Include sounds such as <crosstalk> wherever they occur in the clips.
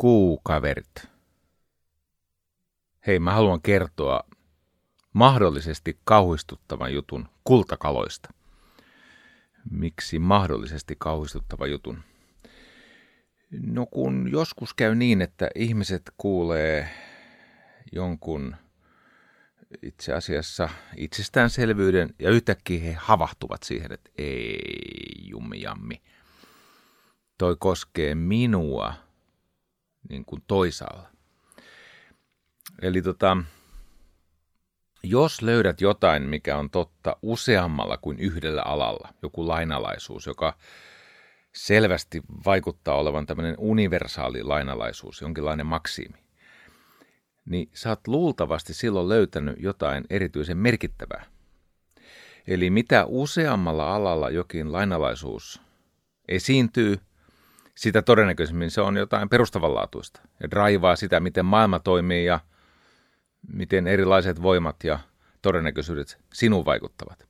Kukkuu, kaverit. Hei, mä haluan kertoa mahdollisesti kauhistuttavan jutun kultakaloista. Miksi mahdollisesti kauhistuttava jutun? No kun joskus käy niin, että ihmiset kuulee jonkun itse asiassa itsestäänselvyyden ja yhtäkkiä he havahtuvat siihen, että ei jummi Toi koskee minua niin kuin toisaalla. Eli tota, jos löydät jotain, mikä on totta useammalla kuin yhdellä alalla, joku lainalaisuus, joka selvästi vaikuttaa olevan tämmöinen universaali lainalaisuus, jonkinlainen maksimi, niin sä oot luultavasti silloin löytänyt jotain erityisen merkittävää. Eli mitä useammalla alalla jokin lainalaisuus esiintyy, sitä todennäköisemmin se on jotain perustavanlaatuista ja draivaa sitä, miten maailma toimii ja miten erilaiset voimat ja todennäköisyydet sinuun vaikuttavat.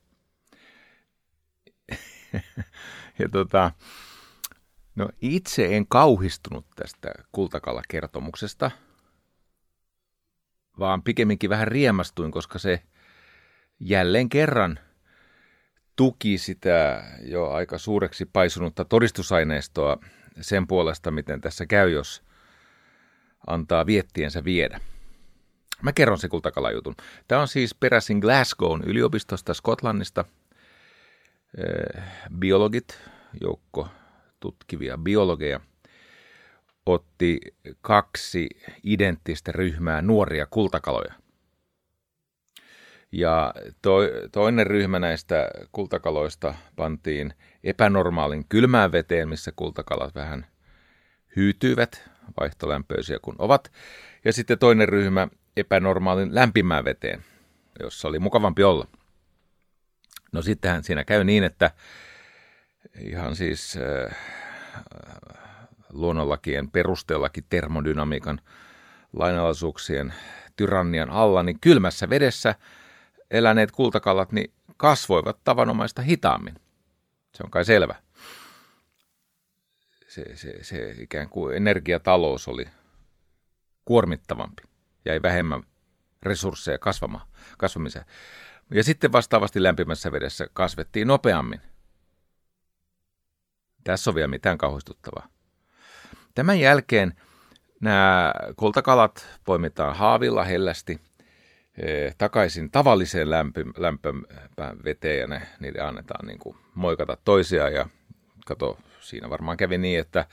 <laughs> ja tota, no itse en kauhistunut tästä kultakalla-kertomuksesta, vaan pikemminkin vähän riemastuin, koska se jälleen kerran tuki sitä jo aika suureksi paisunutta todistusaineistoa sen puolesta, miten tässä käy, jos antaa viettiensä viedä. Mä kerron se kultakalajutun. Tämä on siis peräisin Glasgown yliopistosta Skotlannista. Eh, biologit, joukko tutkivia biologeja, otti kaksi identtistä ryhmää nuoria kultakaloja. Ja to, toinen ryhmä näistä kultakaloista pantiin epänormaalin kylmään veteen, missä kultakalat vähän hyytyivät, vaihtolämpöisiä kun ovat. Ja sitten toinen ryhmä epänormaalin lämpimään veteen, jossa oli mukavampi olla. No sittenhän siinä käy niin, että ihan siis äh, luonnonlakien perusteellakin termodynamiikan lainalaisuuksien tyrannian alla, niin kylmässä vedessä eläneet kultakalat niin kasvoivat tavanomaista hitaammin. Se on kai selvä. Se, se, se ikään kuin energiatalous oli kuormittavampi. Jäi vähemmän resursseja kasvamaan, kasvamiseen. Ja sitten vastaavasti lämpimässä vedessä kasvettiin nopeammin. Tässä on vielä mitään kauhistuttavaa. Tämän jälkeen nämä kultakalat poimitaan haavilla hellästi takaisin tavalliseen lämpöön veteen ja ne, niille annetaan niin kuin moikata toisiaan ja kato, siinä varmaan kävi niin, että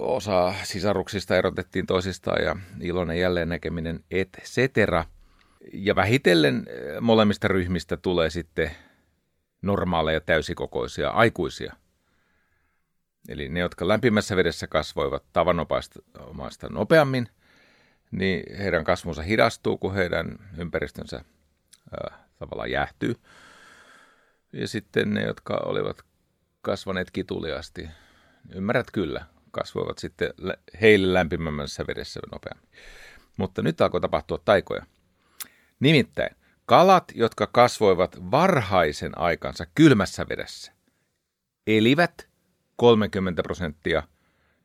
osa sisaruksista erotettiin toisistaan ja iloinen jälleen näkeminen et cetera. Ja vähitellen eh, molemmista ryhmistä tulee sitten normaaleja täysikokoisia aikuisia. Eli ne, jotka lämpimässä vedessä kasvoivat tavanomaista nopeammin – niin heidän kasvunsa hidastuu, kun heidän ympäristönsä äh, tavallaan jäähtyy. Ja sitten ne, jotka olivat kasvaneet kituliasti, ymmärrät kyllä, kasvoivat sitten heille lämpimämmässä vedessä nopeammin. Mutta nyt alkoi tapahtua taikoja. Nimittäin kalat, jotka kasvoivat varhaisen aikansa kylmässä vedessä, elivät 30 prosenttia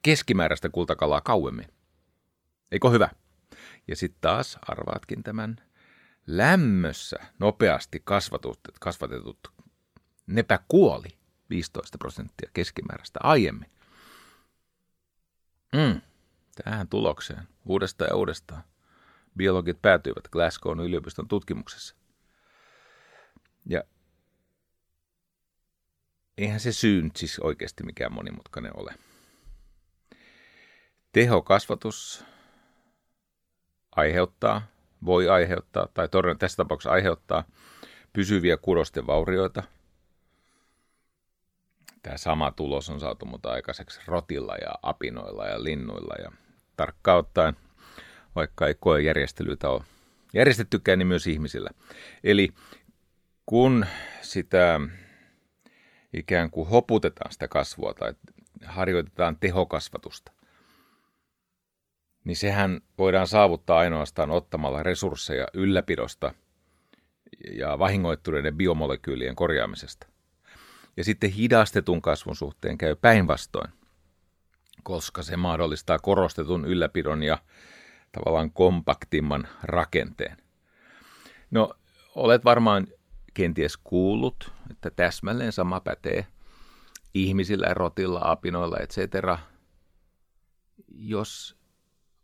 keskimääräistä kultakalaa kauemmin. Eikö hyvä? Ja sitten taas arvaatkin tämän lämmössä nopeasti kasvatut, kasvatetut, nepä kuoli 15 prosenttia keskimääräistä aiemmin. Mm, tähän tulokseen uudestaan ja uudestaan biologit päätyivät Glasgown yliopiston tutkimuksessa. Ja eihän se syy siis oikeasti mikään monimutkainen ole. Tehokasvatus aiheuttaa, voi aiheuttaa, tai todennäköisesti tässä tapauksessa aiheuttaa pysyviä kudosten vaurioita. Tämä sama tulos on saatu mutta aikaiseksi rotilla ja apinoilla ja linnuilla ja tarkkaan ottaen, vaikka ei koejärjestelyitä ole järjestettykään, niin myös ihmisillä. Eli kun sitä ikään kuin hoputetaan sitä kasvua tai harjoitetaan tehokasvatusta, niin sehän voidaan saavuttaa ainoastaan ottamalla resursseja ylläpidosta ja vahingoittuneiden biomolekyylien korjaamisesta. Ja sitten hidastetun kasvun suhteen käy päinvastoin. koska se mahdollistaa korostetun ylläpidon ja tavallaan kompaktimman rakenteen. No, olet varmaan kenties kuullut, että täsmälleen sama pätee ihmisillä, rotilla, apinoilla, etc. Jos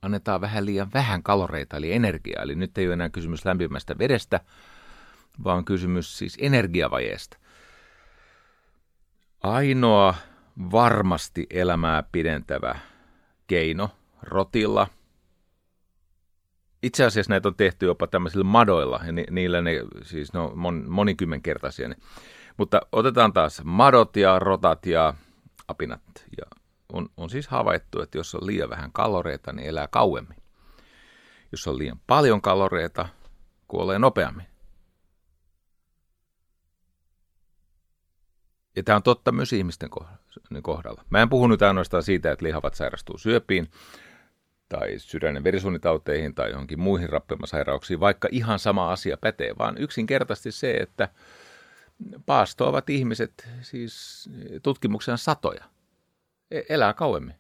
annetaan vähän liian vähän kaloreita, eli energiaa, eli nyt ei ole enää kysymys lämpimästä vedestä, vaan kysymys siis energiavajeesta. Ainoa varmasti elämää pidentävä keino rotilla. Itse asiassa näitä on tehty jopa tämmöisillä madoilla, ja ni, niillä ne siis ne on mon, monikymmenkertaisia. Ne. Mutta otetaan taas madot ja rotat ja apinat. Ja on, on siis havaittu, että jos on liian vähän kaloreita, niin elää kauemmin. Jos on liian paljon kaloreita, kuolee nopeammin. Ja tämä on totta myös ihmisten kohdalla. Mä en puhu nyt ainoastaan siitä, että lihavat sairastuu syöpiin tai sydän- ja verisuonitauteihin tai johonkin muihin rappeumasairauksiin, vaikka ihan sama asia pätee, vaan yksinkertaisesti se, että paastoavat ihmiset, siis tutkimuksen satoja, elää kauemmin.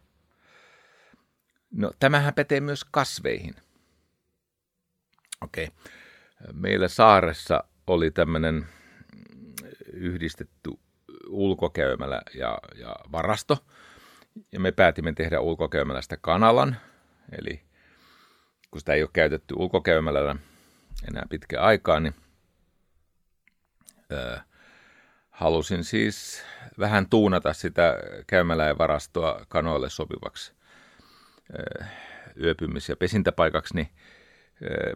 No tämähän pätee myös kasveihin. Okei. Meillä saaressa oli tämmöinen yhdistetty ulkokäymälä ja, ja varasto. Ja me päätimme tehdä ulkokäymälästä kanalan, eli kun sitä ei ole käytetty ulkokäymälällä enää pitkä aikaa, niin ö, halusin siis vähän tuunata sitä käymälää ja varastoa kanoille sopivaksi ö, yöpymis- ja pesintäpaikaksi, niin ö,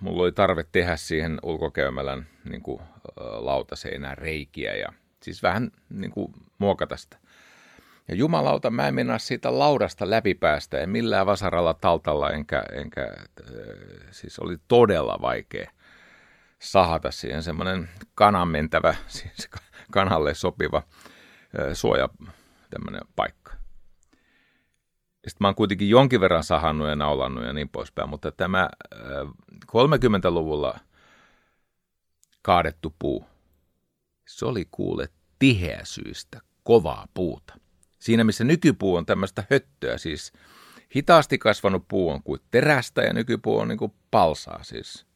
mulla oli tarve tehdä siihen ulkokäymälän niin kuin, lautaseinään reikiä ja Siis vähän niin kuin muokata sitä. Ja jumalauta, mä en mennä siitä laudasta läpipäästä, en millään vasaralla taltalla, enkä, enkä siis oli todella vaikea sahata siihen semmoinen kanan mentävä, <laughs> siis kanalle sopiva suoja tämmöinen paikka. Sitten mä oon kuitenkin jonkin verran sahannut ja naulannut ja niin poispäin, mutta tämä 30-luvulla äh, kaadettu puu, se oli kuule tiheäsyistä kovaa puuta. Siinä missä nykypuu on tämmöistä höttöä, siis hitaasti kasvanut puu on kuin terästä ja nykypuu on niin kuin palsaa siis.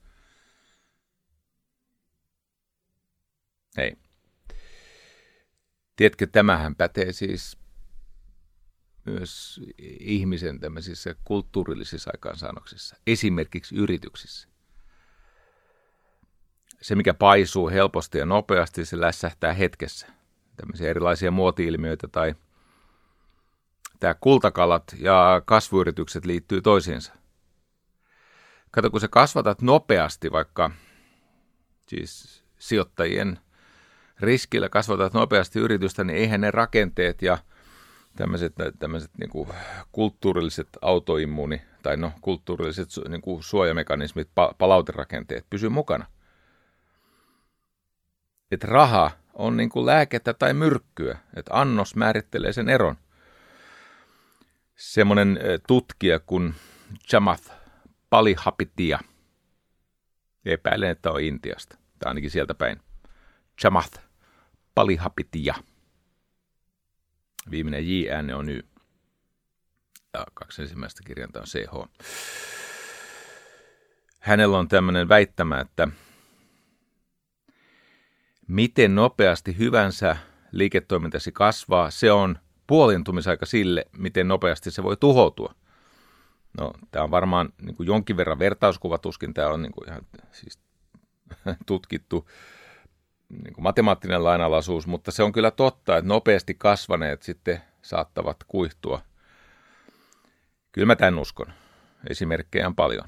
Hei. Tiedätkö, tämähän pätee siis myös ihmisen tämmöisissä kulttuurillisissa aikaansaannoksissa, esimerkiksi yrityksissä se, mikä paisuu helposti ja nopeasti, se lässähtää hetkessä. Tämmöisiä erilaisia muoti-ilmiöitä tai tämä kultakalat ja kasvuyritykset liittyy toisiinsa. Kato, kun sä kasvatat nopeasti, vaikka siis sijoittajien riskillä kasvatat nopeasti yritystä, niin eihän ne rakenteet ja tämmöiset, tämmöiset niin kuin kulttuurilliset autoimmuuni tai no, kulttuurilliset niin kuin suojamekanismit, palauterakenteet pysy mukana – että raha on niin kuin lääkettä tai myrkkyä, että annos määrittelee sen eron. Semmoinen tutkija kuin Chamath Palihapitia, epäilen, että on Intiasta, tai ainakin sieltä päin. Chamath Palihapitia. Viimeinen J-ääne on Y. Ja kaksi ensimmäistä kirjainta on CH. Hänellä on tämmöinen väittämä, että miten nopeasti hyvänsä liiketoimintasi kasvaa, se on puolintumisaika sille, miten nopeasti se voi tuhoutua. No, tämä on varmaan niin kuin jonkin verran vertauskuva, tuskin tämä on niin kuin ihan siis <laughs> tutkittu niin kuin matemaattinen lainalaisuus, mutta se on kyllä totta, että nopeasti kasvaneet sitten saattavat kuihtua. Kyllä mä tämän uskon. Esimerkkejä on paljon.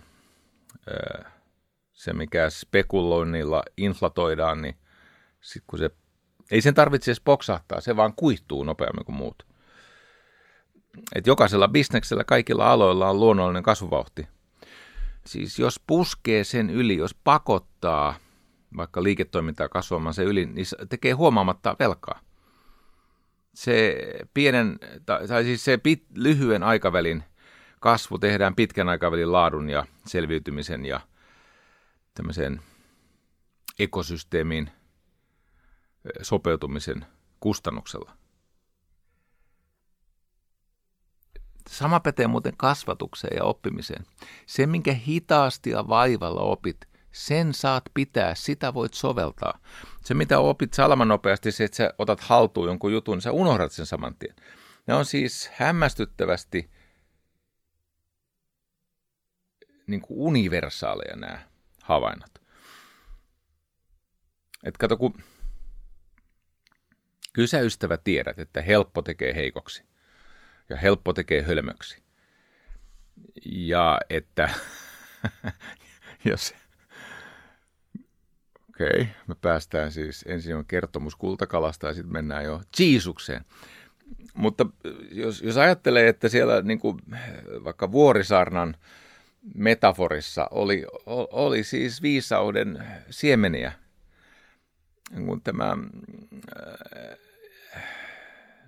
Se, mikä spekuloinnilla inflatoidaan, niin sitten kun se, ei sen tarvitse edes poksahtaa, se vaan kuihtuu nopeammin kuin muut. Et jokaisella bisneksellä, kaikilla aloilla on luonnollinen kasvuvauhti. Siis jos puskee sen yli, jos pakottaa vaikka liiketoimintaa kasvamaan se yli, niin tekee huomaamatta velkaa. Se pienen, tai siis se pit, lyhyen aikavälin kasvu tehdään pitkän aikavälin laadun ja selviytymisen ja tämmöisen ekosysteemin sopeutumisen kustannuksella. Sama pätee muuten kasvatukseen ja oppimiseen. Se, minkä hitaasti ja vaivalla opit, sen saat pitää, sitä voit soveltaa. Se, mitä opit salamanopeasti, se, että sä otat haltuun jonkun jutun, niin sä unohdat sen saman tien. Ne on siis hämmästyttävästi niin kuin universaaleja nämä havainnot. Et kato, kun kyllä sä ystävä tiedät, että helppo tekee heikoksi ja helppo tekee hölmöksi. Ja että <laughs> jos Okei, okay, me päästään siis, ensin on kertomus kultakalasta ja sitten mennään jo Jeesukseen. Mutta jos, jos ajattelee, että siellä niin kuin, vaikka Vuorisaarnan metaforissa oli, oli siis viisauden siemeniä, kun tämä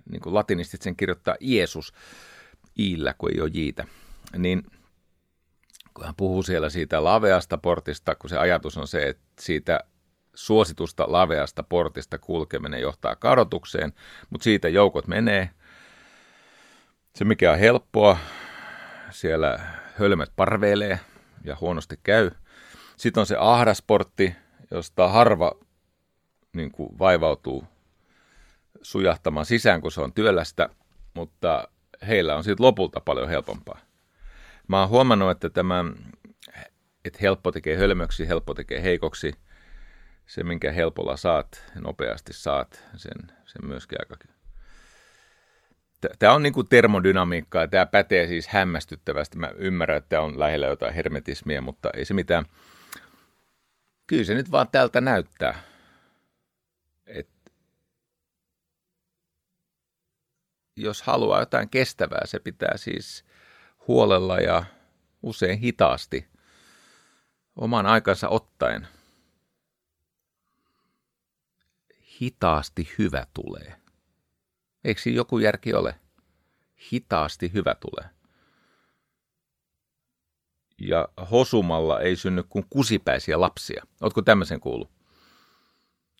niin kuin latinistit sen kirjoittaa Jeesus iillä, kun ei ole jiitä, niin kun hän puhuu siellä siitä laveasta portista, kun se ajatus on se, että siitä suositusta laveasta portista kulkeminen johtaa kadotukseen, mutta siitä joukot menee. Se mikä on helppoa, siellä hölmöt parveilee ja huonosti käy. Sitten on se ahdasportti, josta harva niin kuin vaivautuu sujahtamaan sisään, kun se on työlästä, mutta heillä on siitä lopulta paljon helpompaa. Mä oon huomannut, että tämä, että helppo tekee hölmöksi, helppo tekee heikoksi, se minkä helpolla saat, nopeasti saat, sen, sen myöskin aika Tämä on niin kuin termodynamiikkaa ja tämä pätee siis hämmästyttävästi. Mä ymmärrän, että tämä on lähellä jotain hermetismia, mutta ei se mitään. Kyllä se nyt vaan tältä näyttää. että jos haluaa jotain kestävää, se pitää siis huolella ja usein hitaasti oman aikansa ottaen. Hitaasti hyvä tulee. Eikö siinä joku järki ole? Hitaasti hyvä tulee. Ja hosumalla ei synny kuin kusipäisiä lapsia. Oletko tämmöisen kuullut?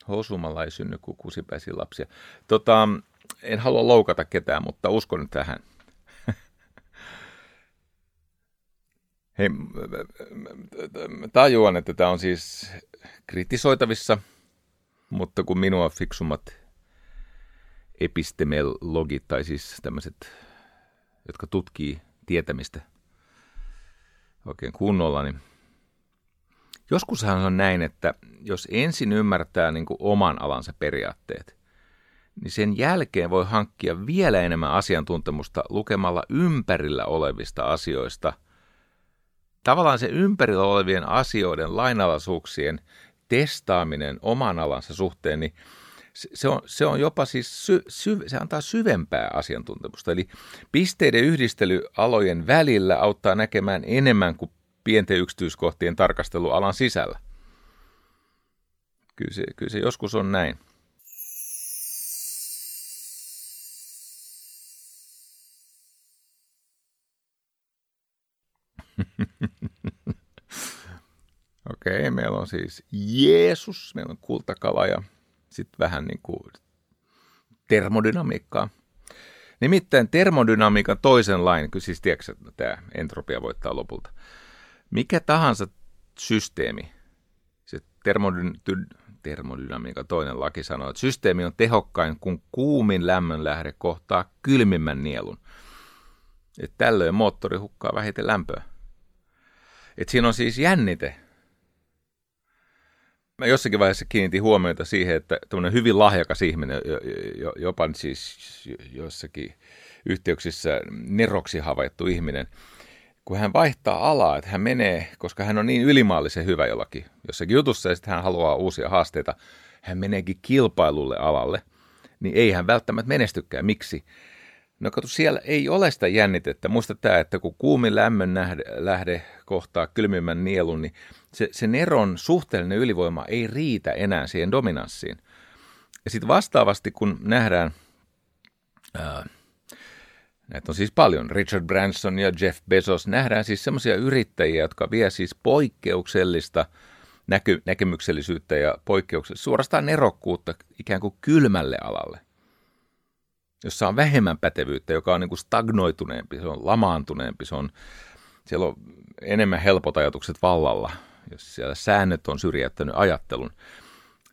Hosumalla ei synny kuin kusipäisiä lapsia. Tota, en halua loukata ketään, mutta uskon tähän. <laughs> Hei, tajuan, että tämä on siis kritisoitavissa, mutta kun minua fiksummat epistemologit tai siis tämmöiset, jotka tutkii tietämistä oikein kunnolla, niin joskushan on näin, että jos ensin ymmärtää niin kuin oman alansa periaatteet, niin sen jälkeen voi hankkia vielä enemmän asiantuntemusta lukemalla ympärillä olevista asioista. Tavallaan se ympärillä olevien asioiden lainalaisuuksien testaaminen oman alansa suhteen, niin se on, se on jopa siis, sy, sy, se antaa syvempää asiantuntemusta. Eli pisteiden yhdistely alojen välillä auttaa näkemään enemmän kuin pienten yksityiskohtien tarkastelu alan sisällä. Kyllä se, kyllä se joskus on näin. <laughs> Okei, okay, meillä on siis Jeesus, meillä on kultakala ja sitten vähän niin kuin termodynamiikkaa. Nimittäin termodynamiikan toisen lain, kyllä siis tiedätkö, että tämä entropia voittaa lopulta. Mikä tahansa systeemi, se termody- termodynamiikan toinen laki sanoo, että systeemi on tehokkain, kun kuumin lämmönlähde kohtaa kylmimmän nielun. Et tällöin moottori hukkaa vähiten lämpöä. Et siinä on siis jännite mä jossakin vaiheessa kiinnitin huomiota siihen, että tämmöinen hyvin lahjakas ihminen, jopa siis jossakin yhteyksissä neroksi havaittu ihminen, kun hän vaihtaa alaa, että hän menee, koska hän on niin ylimaallisen hyvä jollakin jossakin jutussa ja sitten hän haluaa uusia haasteita, hän meneekin kilpailulle alalle, niin ei hän välttämättä menestykään. Miksi? No kato, siellä ei ole sitä jännitettä. Muista tämä, että kun kuumin lämmön nähde, lähde kohtaa kylmimmän nielun, niin se, se Neron suhteellinen ylivoima ei riitä enää siihen dominanssiin. Ja sitten vastaavasti, kun nähdään, ää, näitä on siis paljon, Richard Branson ja Jeff Bezos, nähdään siis semmoisia yrittäjiä, jotka vie siis poikkeuksellista näky, näkemyksellisyyttä ja poikkeuksellista, suorastaan nerokkuutta ikään kuin kylmälle alalle. Jossa on vähemmän pätevyyttä, joka on niin kuin stagnoituneempi, se on lamaantuneempi, se on, siellä on enemmän helpot ajatukset vallalla, jos siellä säännöt on syrjäyttänyt ajattelun,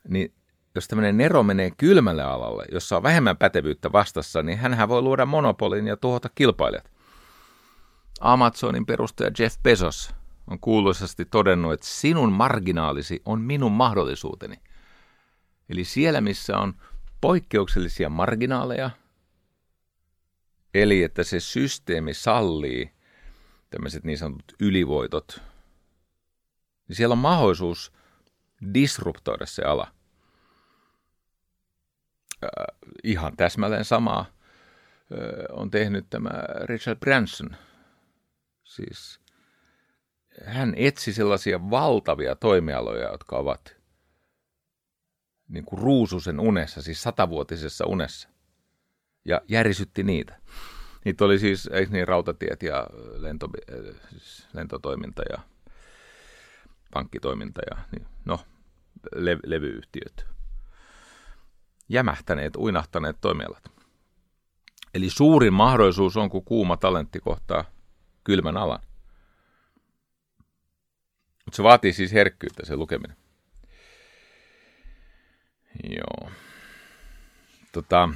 niin jos tämmöinen Nero menee kylmälle alalle, jossa on vähemmän pätevyyttä vastassa, niin hän voi luoda monopolin ja tuhota kilpailijat. Amazonin perustaja Jeff Bezos on kuuluisasti todennut, että sinun marginaalisi on minun mahdollisuuteni. Eli siellä, missä on poikkeuksellisia marginaaleja, eli että se systeemi sallii tämmöiset niin sanotut ylivoitot, niin siellä on mahdollisuus disruptoida se ala. Äh, ihan täsmälleen samaa äh, on tehnyt tämä Richard Branson. Siis hän etsi sellaisia valtavia toimialoja, jotka ovat niin kuin ruususen unessa, siis satavuotisessa unessa, ja järisytti niitä. Niitä oli siis, eikö niin, rautatiet ja lento, siis lentotoiminta ja pankkitoiminta ja niin, no, le, levyyhtiöt. Jämähtäneet, uinahtaneet toimialat. Eli suurin mahdollisuus on, kun kuuma talentti kohtaa kylmän alan. Mutta se vaatii siis herkkyyttä se lukeminen. Joo. Tota,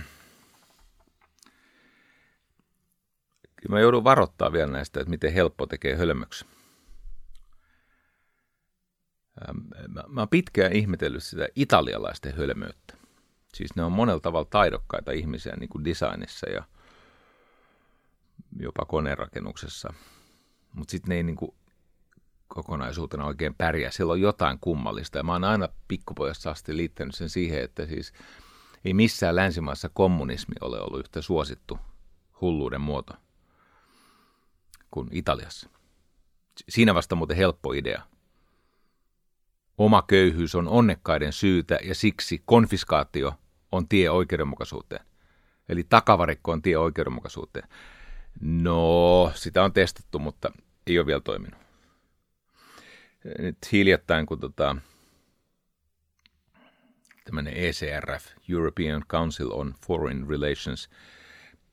mä joudun varoittaa vielä näistä, että miten helppo tekee hölmöksi. Mä, mä oon pitkään ihmetellyt sitä italialaisten hölmöyttä. Siis ne on monella tavalla taidokkaita ihmisiä niin kuin designissa ja jopa konerakennuksessa. Mutta sitten ne ei niin kuin kokonaisuutena oikein pärjää. Siellä on jotain kummallista. Ja mä oon aina pikkupojasta asti liittänyt sen siihen, että siis ei missään länsimaissa kommunismi ole ollut yhtä suosittu hulluuden muoto kuin Italiassa. Siinä vasta muuten helppo idea. Oma köyhyys on onnekkaiden syytä ja siksi konfiskaatio on tie oikeudenmukaisuuteen. Eli takavarikko on tie oikeudenmukaisuuteen. No, sitä on testattu, mutta ei ole vielä toiminut nyt hiljattain, kun tota, tämmöinen ECRF, European Council on Foreign Relations,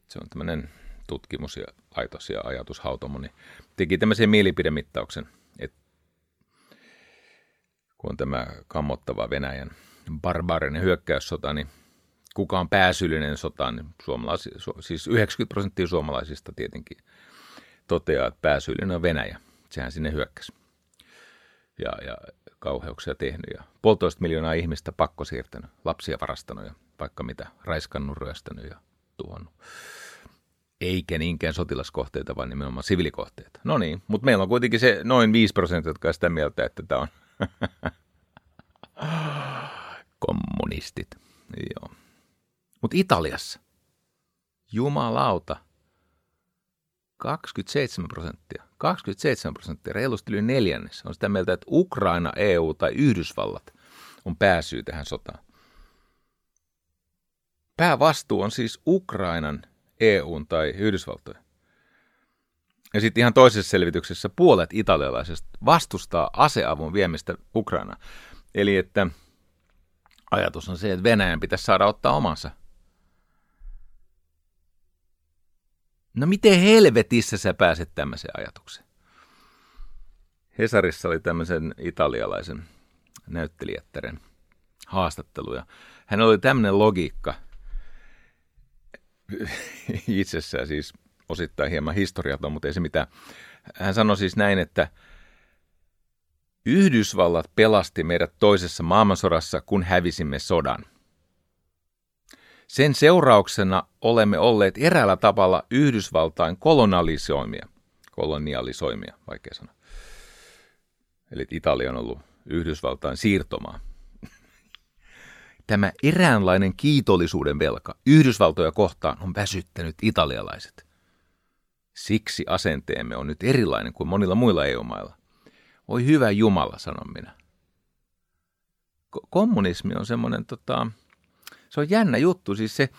se on tämmöinen tutkimus ja laitos ja ajatushautomo, niin teki tämmöisen mielipidemittauksen, että kun on tämä kammottava Venäjän barbaarinen hyökkäyssota, niin kuka on pääsyyllinen sotaan, niin suomalaisi, siis 90 prosenttia suomalaisista tietenkin toteaa, että pääsyyllinen on Venäjä. Sehän sinne hyökkäsi ja, ja kauheuksia tehnyt ja puolitoista miljoonaa ihmistä pakko siirtänyt, lapsia varastanut ja vaikka mitä, raiskannut, ryöstänyt ja tuhonnut. Eikä niinkään sotilaskohteita, vaan nimenomaan sivilikohteita. No niin, mutta meillä on kuitenkin se noin 5 prosenttia, jotka on sitä mieltä, että tämä on <laughs> kommunistit. Joo. Mutta Italiassa, jumalauta, 27 prosenttia, 27 prosenttia, reilusti yli neljännes, on sitä mieltä, että Ukraina, EU tai Yhdysvallat on pääsyy tähän sotaan. Päävastuu on siis Ukrainan, EUn tai Yhdysvaltojen. Ja sitten ihan toisessa selvityksessä puolet italialaisista vastustaa aseavun viemistä Ukraina. Eli että ajatus on se, että Venäjän pitäisi saada ottaa omansa – No miten helvetissä sä pääset tämmöiseen ajatukseen? Hesarissa oli tämmöisen italialaisen näyttelijättären haastattelu ja hän oli tämmöinen logiikka <laughs> itsessään siis osittain hieman historiaton, mutta ei se mitään. Hän sanoi siis näin, että Yhdysvallat pelasti meidät toisessa maailmansodassa, kun hävisimme sodan. Sen seurauksena olemme olleet eräällä tavalla Yhdysvaltain kolonialisoimia. Kolonialisoimia, vaikea sanoa. Eli Italia on ollut Yhdysvaltain siirtomaa. Tämä eräänlainen kiitollisuuden velka Yhdysvaltoja kohtaan on väsyttänyt italialaiset. Siksi asenteemme on nyt erilainen kuin monilla muilla EU-mailla. Oi hyvä Jumala, sanon minä. kommunismi on semmoinen tota, se on jännä juttu. Siis se,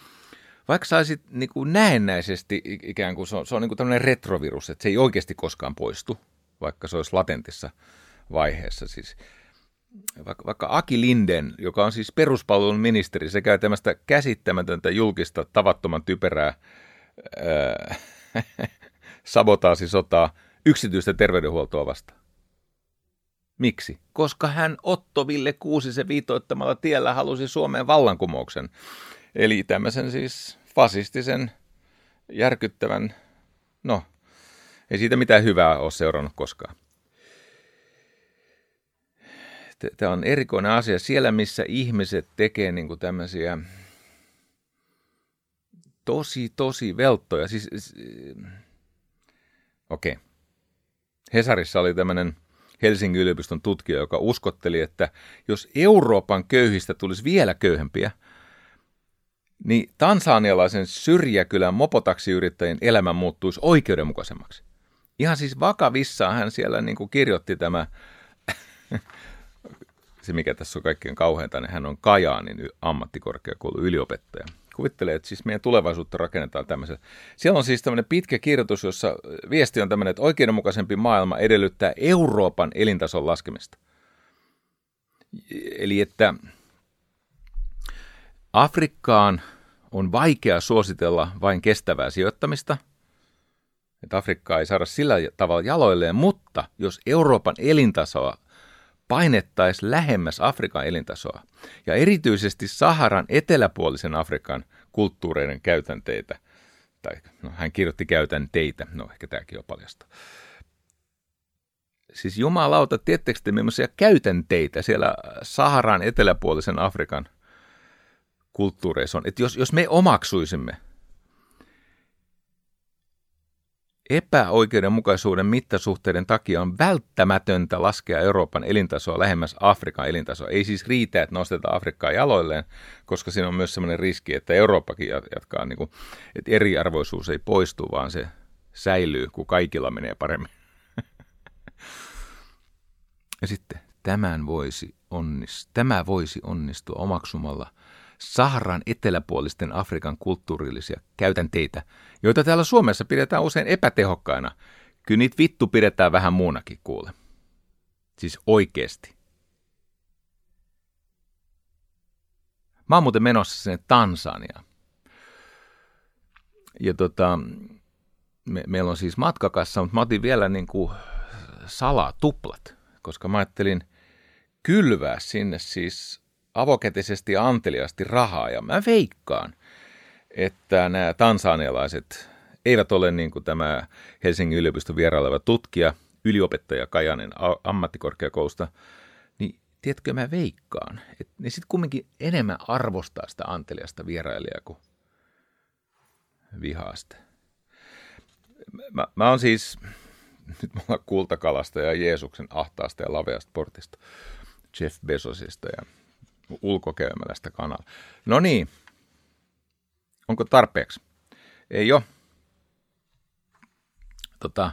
vaikka saisit niin kuin näennäisesti ikään kuin se on, se on niin kuin tämmöinen retrovirus, että se ei oikeasti koskaan poistu, vaikka se olisi latentissa vaiheessa. Siis vaikka, vaikka Aki Linden, joka on siis peruspalvelun ministeri, se käy tämmöistä käsittämätöntä julkista tavattoman typerää ää, <laughs> sabotaasisotaa yksityistä terveydenhuoltoa vastaan. Miksi? Koska hän Otto Ville Kuusisen viitoittamalla tiellä halusi Suomeen vallankumouksen. Eli tämmöisen siis fasistisen, järkyttävän, no, ei siitä mitään hyvää ole seurannut koskaan. Tämä on erikoinen asia. Siellä, missä ihmiset tekee niin kuin tämmöisiä tosi, tosi velttoja. Siis, okei. Okay. Hesarissa oli tämmöinen Helsingin yliopiston tutkija, joka uskotteli, että jos Euroopan köyhistä tulisi vielä köyhempiä, niin tansanialaisen syrjäkylän mopotaksiyrittäjien elämä muuttuisi oikeudenmukaisemmaksi. Ihan siis vakavissaan hän siellä niin kuin kirjoitti tämä, se mikä tässä on kaikkein kauheinta, niin hän on Kajaanin ammattikorkeakoulun yliopettaja. Kuvittelee, että siis meidän tulevaisuutta rakennetaan tämmöisellä. Siellä on siis tämmöinen pitkä kirjoitus, jossa viesti on tämmöinen, että oikeudenmukaisempi maailma edellyttää Euroopan elintason laskemista. Eli että Afrikkaan on vaikea suositella vain kestävää sijoittamista, että Afrikkaa ei saada sillä tavalla jaloilleen, mutta jos Euroopan elintasoa painettaisiin lähemmäs Afrikan elintasoa ja erityisesti Saharan eteläpuolisen Afrikan kulttuureiden käytänteitä, tai no, hän kirjoitti käytänteitä, no ehkä tämäkin on paljasta. Siis jumalauta, tiettekö te millaisia käytänteitä siellä Saharan eteläpuolisen Afrikan kulttuureissa on? Että jos, jos me omaksuisimme epäoikeudenmukaisuuden mittasuhteiden takia on välttämätöntä laskea Euroopan elintasoa lähemmäs Afrikan elintasoa. Ei siis riitä, että nostetaan Afrikkaa jaloilleen, koska siinä on myös sellainen riski, että Eurooppakin jatkaa, niin kuin, että eriarvoisuus ei poistu, vaan se säilyy, kun kaikilla menee paremmin. <laughs> ja sitten tämän voisi onnistua, tämä voisi onnistua omaksumalla – Saharan eteläpuolisten Afrikan kulttuurillisia käytänteitä, joita täällä Suomessa pidetään usein epätehokkaina. Kyllä niitä vittu pidetään vähän muunakin kuule. Siis oikeesti. Mä oon muuten menossa sinne Tansaniaan. Ja tota, me, meillä on siis matkakassa, mutta mä otin vielä niin kuin salaa tuplat, koska mä ajattelin kylvää sinne siis avokätisesti ja anteliasti rahaa. Ja mä veikkaan, että nämä tansanialaiset eivät ole niin kuin tämä Helsingin yliopiston vieraileva tutkija, yliopettaja Kajanen ammattikorkeakoulusta, niin tiedätkö mä veikkaan, että ne sitten kumminkin enemmän arvostaa sitä anteliasta vierailijaa kuin vihaasta. Mä, mä oon siis, nyt mä oon kultakalasta ja Jeesuksen ahtaasta ja laveasta portista, Jeff Bezosista ja ulkokäymälästä kanalla. No niin, onko tarpeeksi? Ei ole. Tota,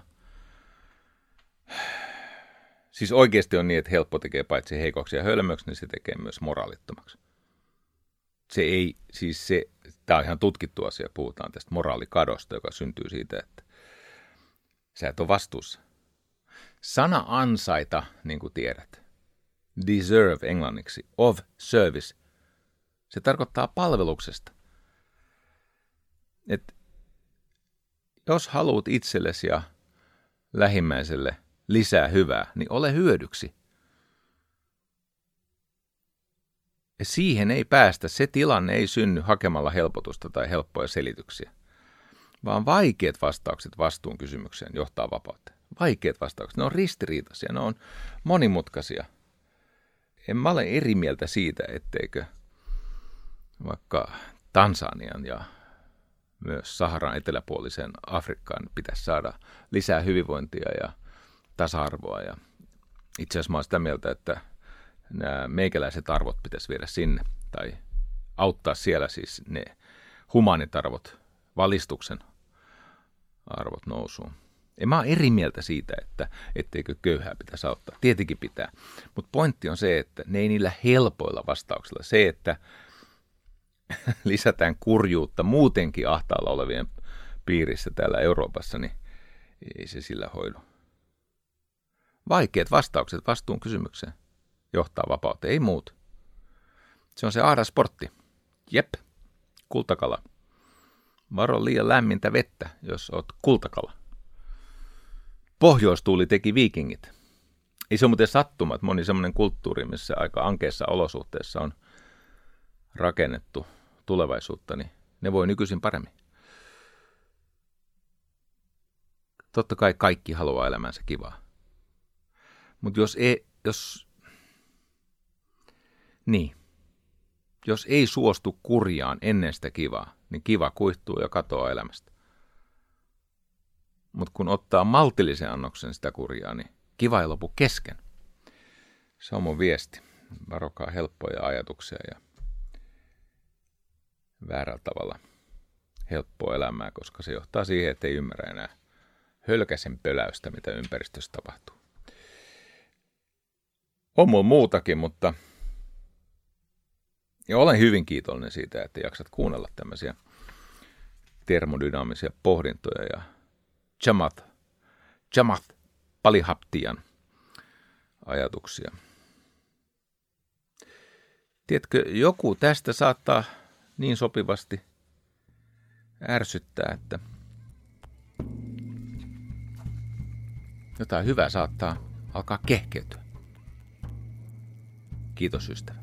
siis oikeasti on niin, että helppo tekee paitsi heikoksi ja hölmöksi, niin se tekee myös moraalittomaksi. Se ei, siis se, tämä on ihan tutkittu asia, puhutaan tästä moraalikadosta, joka syntyy siitä, että sä et ole vastuussa. Sana ansaita, niin kuin tiedät, deserve englanniksi, of service. Se tarkoittaa palveluksesta. Et jos haluat itsellesi ja lähimmäiselle lisää hyvää, niin ole hyödyksi. Ja siihen ei päästä, se tilanne ei synny hakemalla helpotusta tai helppoja selityksiä, vaan vaikeat vastaukset vastuun kysymykseen johtaa vapauteen. Vaikeat vastaukset, ne on ristiriitaisia, ne on monimutkaisia – en mä ole eri mieltä siitä, etteikö vaikka Tansanian ja myös Saharan eteläpuolisen Afrikkaan pitäisi saada lisää hyvinvointia ja tasa-arvoa. Ja itse asiassa mä olen sitä mieltä, että nämä meikäläiset arvot pitäisi viedä sinne tai auttaa siellä siis ne humanit arvot, valistuksen arvot nousuun. En mä ole eri mieltä siitä, että etteikö köyhää pitäisi auttaa. Tietenkin pitää. Mutta pointti on se, että ne ei niillä helpoilla vastauksilla. Se, että <laughs> lisätään kurjuutta muutenkin ahtaalla olevien piirissä täällä Euroopassa, niin ei se sillä hoidu. Vaikeat vastaukset vastuun kysymykseen. johtaa vapauteen, ei muut. Se on se ahdas sportti. Jep, kultakala. Varo liian lämmintä vettä, jos oot kultakala. Pohjoistuuli teki viikingit. Ei se muuten sattuma, että moni semmoinen kulttuuri, missä aika ankeissa olosuhteissa on rakennettu tulevaisuutta, niin ne voi nykyisin paremmin. Totta kai kaikki haluaa elämänsä kivaa. Mutta jos ei, jos, niin, jos ei suostu kurjaan ennen sitä kivaa, niin kiva kuihtuu ja katoaa elämästä. Mutta kun ottaa maltillisen annoksen sitä kurjaa, niin kiva ei lopu kesken. Se on mun viesti. Varokaa helppoja ajatuksia ja väärällä tavalla helppoa elämää, koska se johtaa siihen, että ei ymmärrä enää hölkäsen pöläystä, mitä ympäristössä tapahtuu. On mulla muutakin, mutta ja olen hyvin kiitollinen siitä, että jaksat kuunnella tämmöisiä termodynaamisia pohdintoja ja Jamath, Jamath Palihaptian ajatuksia. Tiedätkö, joku tästä saattaa niin sopivasti ärsyttää, että jotain hyvää saattaa alkaa kehkeytyä. Kiitos ystävä.